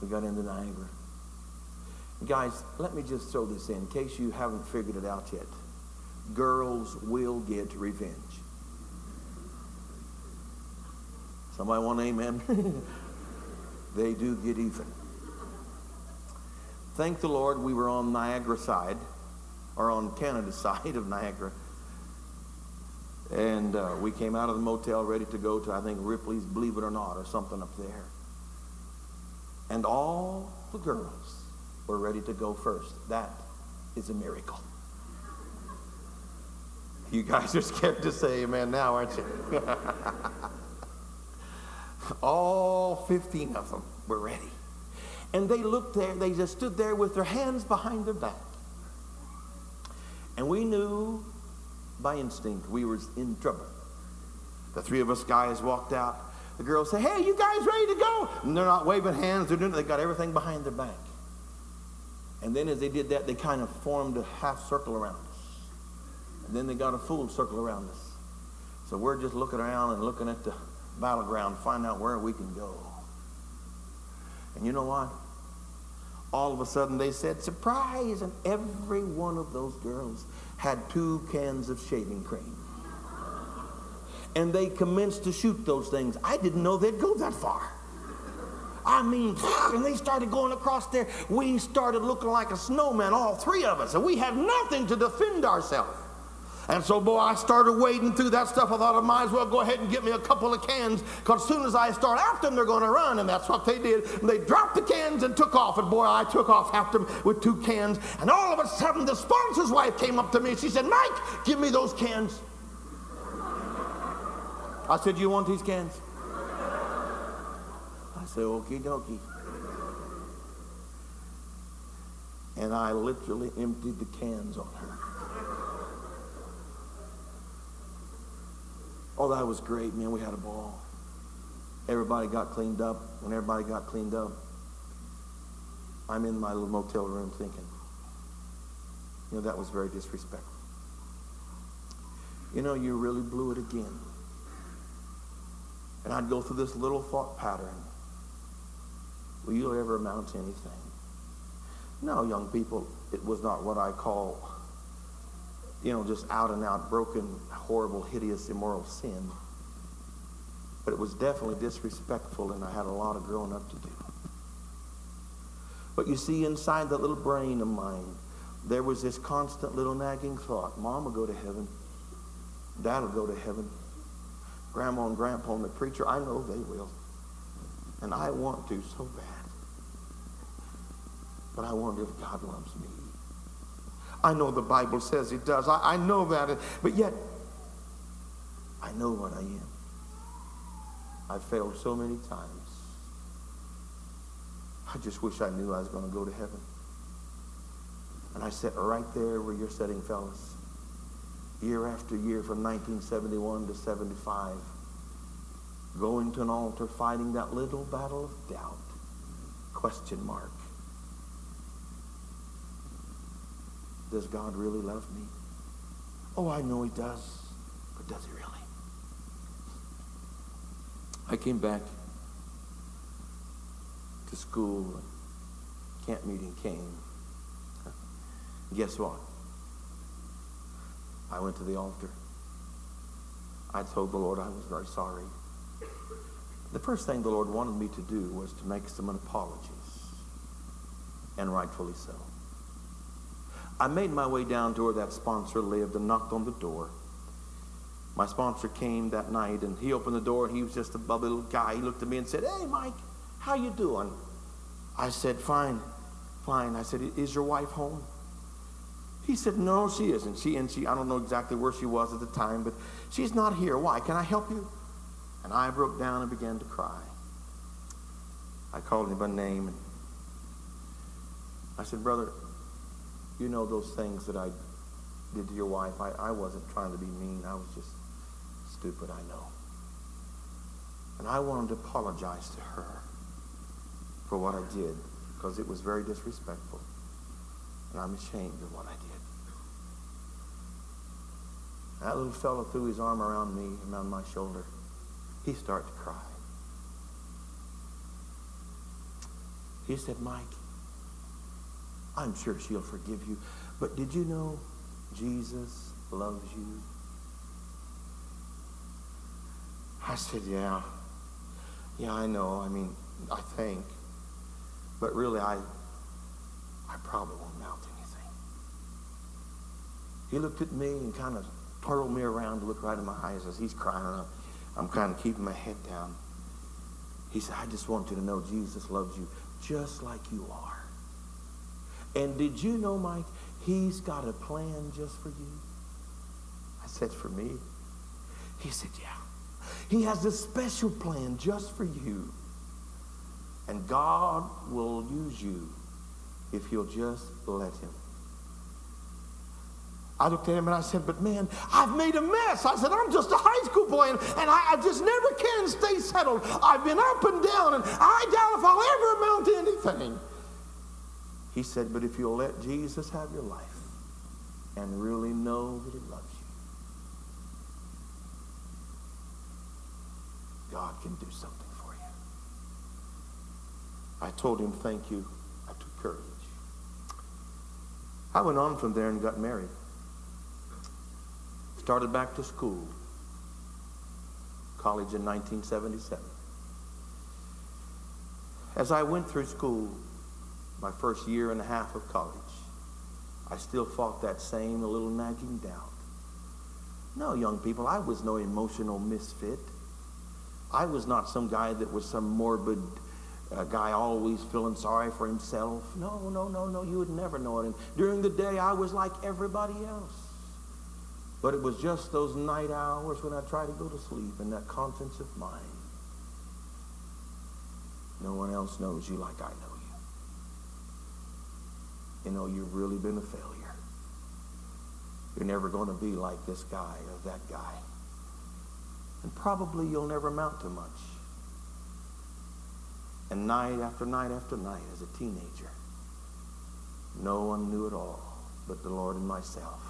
We got into Niagara. Guys, let me just throw this in, in case you haven't figured it out yet. Girls will get revenge. Somebody want an amen? *laughs* they do get even. Thank the Lord we were on Niagara side, or on Canada *laughs* side of Niagara. And uh, we came out of the motel ready to go to, I think, Ripley's Believe It or Not or something up there. And all the girls we're ready to go first. That is a miracle. You guys are scared to say amen now, aren't you? *laughs* All 15 of them were ready. And they looked there, they just stood there with their hands behind their back. And we knew by instinct we were in trouble. The three of us guys walked out. The girls say, Hey, you guys ready to go? And they're not waving hands, they're doing they got everything behind their back. And then as they did that, they kind of formed a half circle around us. And then they got a full circle around us. So we're just looking around and looking at the battleground, find out where we can go. And you know what? All of a sudden they said, surprise! And every one of those girls had two cans of shaving cream. and they commenced to shoot those things. I didn't know they'd go that far. I mean, *laughs* and they started going across there. We started looking like a snowman, all three of us, and we had nothing to defend ourselves. And so, boy, I started wading through that stuff. I thought I might as well go ahead and get me a couple of cans because as soon as I start after them, they're going to run. And that's what they did. And they dropped the cans and took off. And boy, I took off after them with two cans. And all of a sudden, the sponsor's wife came up to me. She said, Mike, give me those cans. I said, You want these cans? I said, Okie dokie. And I literally emptied the cans on her. Oh, that was great, man. We had a ball. Everybody got cleaned up. When everybody got cleaned up, I'm in my little motel room thinking, you know, that was very disrespectful. You know, you really blew it again. And I'd go through this little thought pattern. Will you ever amount to anything? No, young people, it was not what I call you know, just out and out broken, horrible, hideous, immoral sin. But it was definitely disrespectful, and I had a lot of growing up to do. But you see, inside that little brain of mine, there was this constant little nagging thought Mom will go to heaven, Dad will go to heaven, Grandma and Grandpa and the preacher, I know they will. And I want to so bad. But I wonder if God loves me. I know the Bible says it does. I, I know that. But yet, I know what I am. I've failed so many times. I just wish I knew I was going to go to heaven. And I sat right there where you're sitting, fellas, year after year from 1971 to 75, going to an altar, fighting that little battle of doubt, question mark. Does God really love me? Oh, I know he does. But does he really? I came back to school. Camp meeting came. *laughs* Guess what? I went to the altar. I told the Lord I was very sorry. The first thing the Lord wanted me to do was to make some apologies, and rightfully so. I made my way down to where that sponsor lived and knocked on the door. My sponsor came that night and he opened the door and he was just a bubbly little guy. He looked at me and said, Hey, Mike, how you doing? I said, Fine, fine. I said, Is your wife home? He said, No, she isn't. She and she, I don't know exactly where she was at the time, but she's not here. Why? Can I help you? And I broke down and began to cry. I called him by name and I said, Brother, you know those things that I did to your wife. I, I wasn't trying to be mean. I was just stupid, I know. And I wanted to apologize to her for what I did because it was very disrespectful. And I'm ashamed of what I did. That little fellow threw his arm around me, around my shoulder. He started to cry. He said, Mike, I'm sure she'll forgive you. But did you know Jesus loves you? I said, yeah. Yeah, I know. I mean, I think. But really, I, I probably won't mount anything. He looked at me and kind of twirled me around to look right in my eyes as he's crying. I'm, I'm kind of keeping my head down. He said, I just want you to know Jesus loves you just like you are. And did you know, Mike, he's got a plan just for you? I said, for me? He said, yeah. He has a special plan just for you. And God will use you if you'll just let him. I looked at him and I said, but man, I've made a mess. I said, I'm just a high school boy and, and I, I, just never can stay settled. I've been up and down and I doubt if I'll ever amount to anything. He said, But if you'll let Jesus have your life and really know that he loves you, God can do something for you. I told him, Thank you. I took courage. I went on from there and got married. Started back to school. college in 1977. As I went through school, my first year and a half of college, I still fought that same little nagging doubt. No, young people, I was no emotional misfit. I was not some guy that was some morbid uh, guy always feeling sorry for himself. No, no, no, no, you would never know it. And during the day, I was like everybody else. But it was just those night hours when I tried to go to sleep and that conscience of mine. No one else knows you like I know you. Know, you've really been a failure. You're never going to be like this guy or that guy. And probably you'll never amount to much. And night after night after night as a teenager, no one knew it all but the Lord and myself.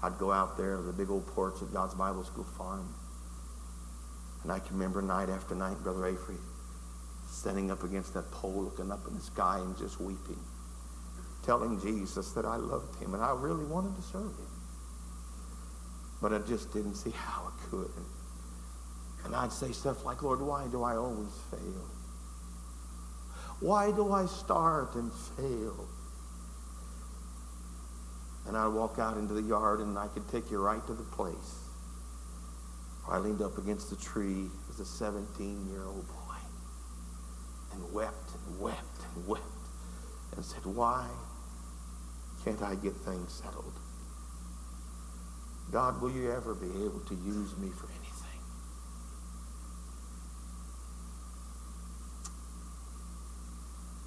I'd go out there to the big old porch at God's Bible School farm. And I can remember night after night, Brother Avery, standing up against that pole, looking up in the sky and just weeping, telling Jesus that I loved him and I really wanted to serve him. But I just didn't see how I could. And I'd say stuff like, Lord, why do I always fail? Why do I start and fail? And I'd walk out into the yard and I could take you right to the place I leaned up against the tree as a 17-year-old boy and wept and wept and wept and said, why can't I get things settled? God, will you ever be able to use me for anything?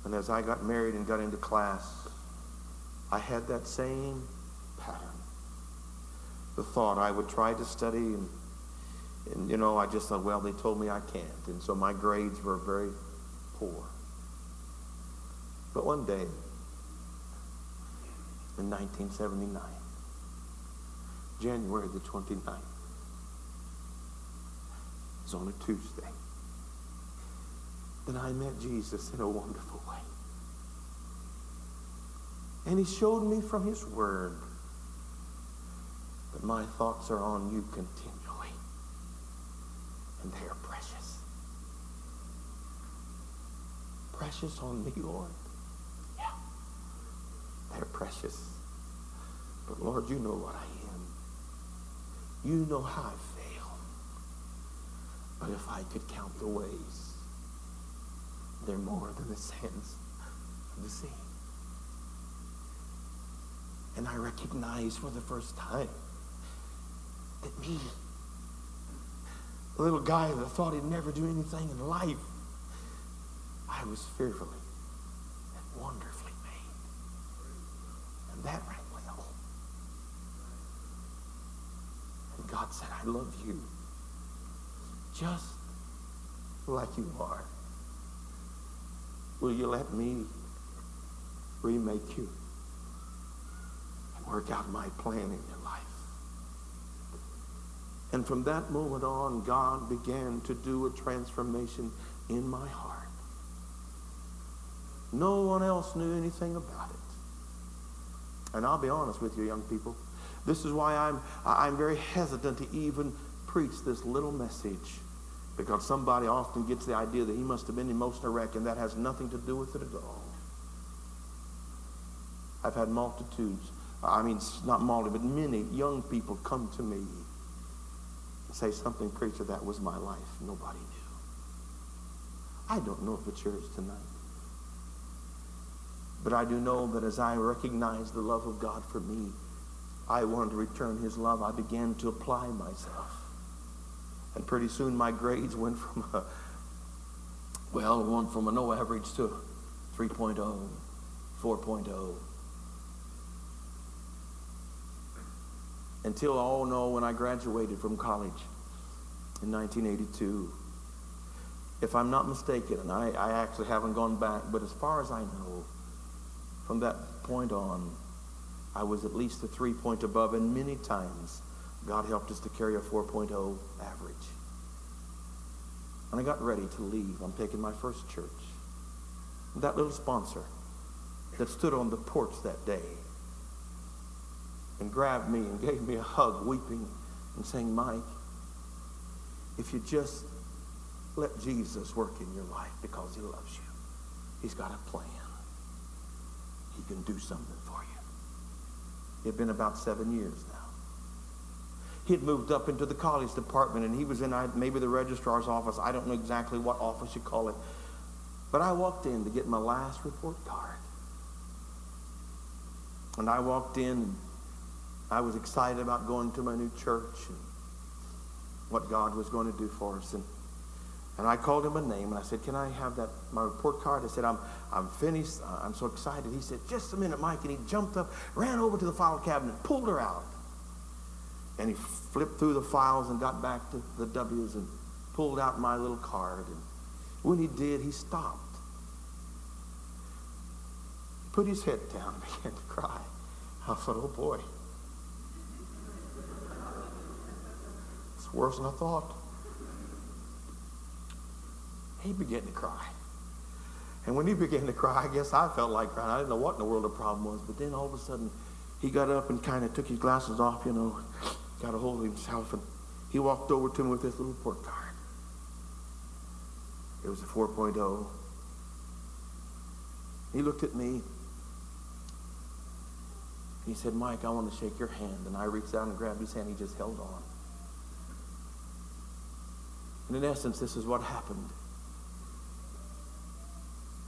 And as I got married and got into class, I had that same pattern. The thought I would try to study and, and you know, I just thought, well, they told me I can't. And so my grades were very poor. But one day, in 1979, January the 29th, it was on a Tuesday, then I met Jesus in a wonderful way. And he showed me from his word that my thoughts are on you continually. And they are precious. Precious on me, Lord. They're precious. But Lord, you know what I am. You know how I fail. But if I could count the ways, they're more than the sands of the sea. And I recognize for the first time that me, the little guy that thought he'd never do anything in life, I was fearfully and wonderfully that rang well. And God said, I love you just like you are. Will you let me remake you and work out my plan in your life? And from that moment on, God began to do a transformation in my heart. No one else knew anything about it. And I'll be honest with you, young people. This is why I'm, I'm very hesitant to even preach this little message. Because somebody often gets the idea that he must have been emotional wreck, and that has nothing to do with it at all. I've had multitudes, I mean, not multitude, but many young people come to me and say something, preacher, that was my life. Nobody knew. I don't know if it's yours tonight. But I do know that as I recognize the love of God for me, I wanted to return his love. I began to apply myself. And pretty soon my grades went from a, well, went from a no average to 3.0, 4.0. Until, oh no, when I graduated from college in 1982. If I'm not mistaken, and I, I actually haven't gone back, but as far as I know, from that point on, I was at least a three point above, and many times God helped us to carry a 4.0 average. And I got ready to leave. I'm taking my first church. That little sponsor that stood on the porch that day and grabbed me and *laughs* gave me a hug, weeping and saying, Mike, if you just let Jesus work in your life because he loves you. He's got a plan. He can do something for you. It had been about seven years now. He had moved up into the college department and he was in maybe the registrar's office. I don't know exactly what office you call it. But I walked in to get my last report card. And I walked in I was excited about going to my new church and what God was going to do for us. And, and I called him a name and I said, Can I have that my report card? I said, I'm I'm finished. Uh, I'm so excited. He said, Just a minute, Mike. And he jumped up, ran over to the file cabinet, pulled her out. And he flipped through the files and got back to the W's and pulled out my little card. And when he did, he stopped. Put his head down *laughs* and began to cry. I thought, oh boy. It's worse than I thought. He began to cry. And when he began to cry, I guess I felt like crying. I didn't know what in the world the problem was. But then all of a sudden, he got up and kind of took his glasses off, you know, got a hold of himself, and he walked over to me with this little report card. It was a 4.0. He looked at me. He said, Mike, I want to shake your hand. And I reached out and grabbed his hand. He just held on. And in essence, this is what happened.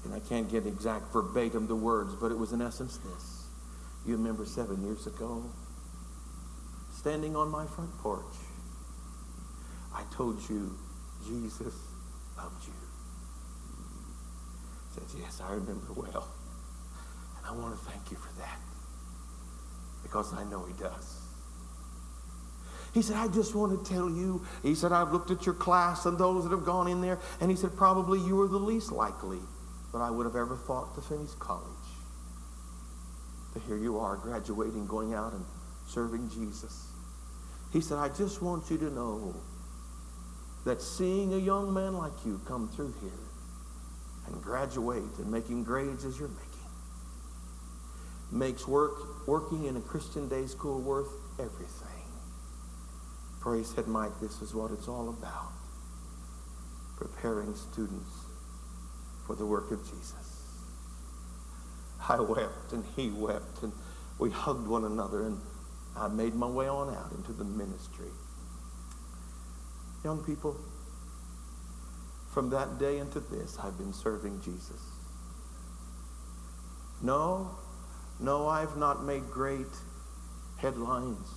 And I can't get exact verbatim the words, but it was in essence this. You remember seven years ago, standing on my front porch, I told you Jesus loved you. Said, yes, I remember well. And I want to thank you for that because I know he does. He said, I just want to tell you. He said, I've looked at your class and those that have gone in there. And he said, probably you were the least likely that I would have ever thought to finish college. But here you are, graduating, going out and serving Jesus. He said, I just want you to know that seeing a young man like you come through here and graduate and making grades as you're making makes work working in a Christian day school worth everything. Praise said, Mike, this is what it's all about. Preparing students for the work of Jesus. I wept and he wept and we hugged one another and I made my way on out into the ministry. Young people, from that day into this, I've been serving Jesus. No, no, I've not made great headlines.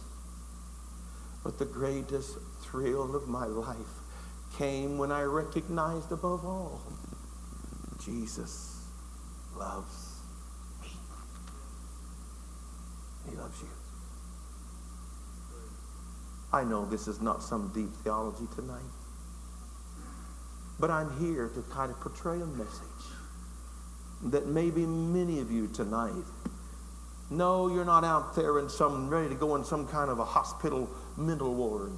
But the greatest thrill of my life came when I recognized above all Jesus loves me. He loves you. I know this is not some deep theology tonight, but I'm here to kind of portray a message that maybe many of you tonight no, you're not out there in some ready to go in some kind of a hospital mental ward.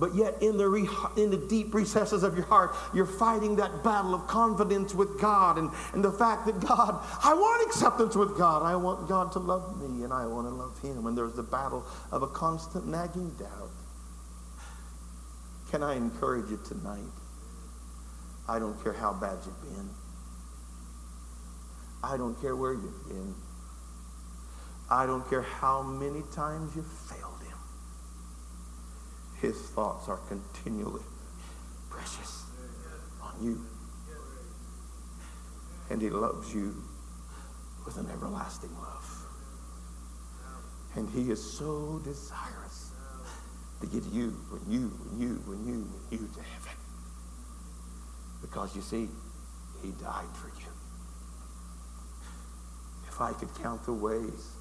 But yet, in the, re- in the deep recesses of your heart, you're fighting that battle of confidence with God and, and the fact that God, I want acceptance with God. I want God to love me and I want to love Him. And there's the battle of a constant nagging doubt. Can I encourage you tonight? I don't care how bad you've been. I don't care where you've been. I don't care how many times you've failed. His thoughts are continually precious on you. And he loves you with an everlasting love. And he is so desirous to get you and you and you and you and you to heaven. Because you see, he died for you. If I could count the ways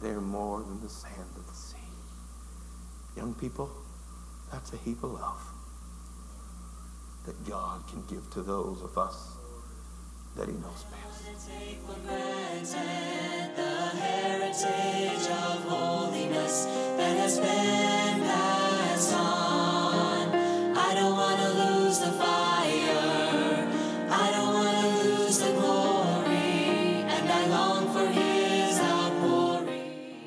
they're more than the sand of the sea. Young people, that's a heap of love that God can give to those of us that he knows best.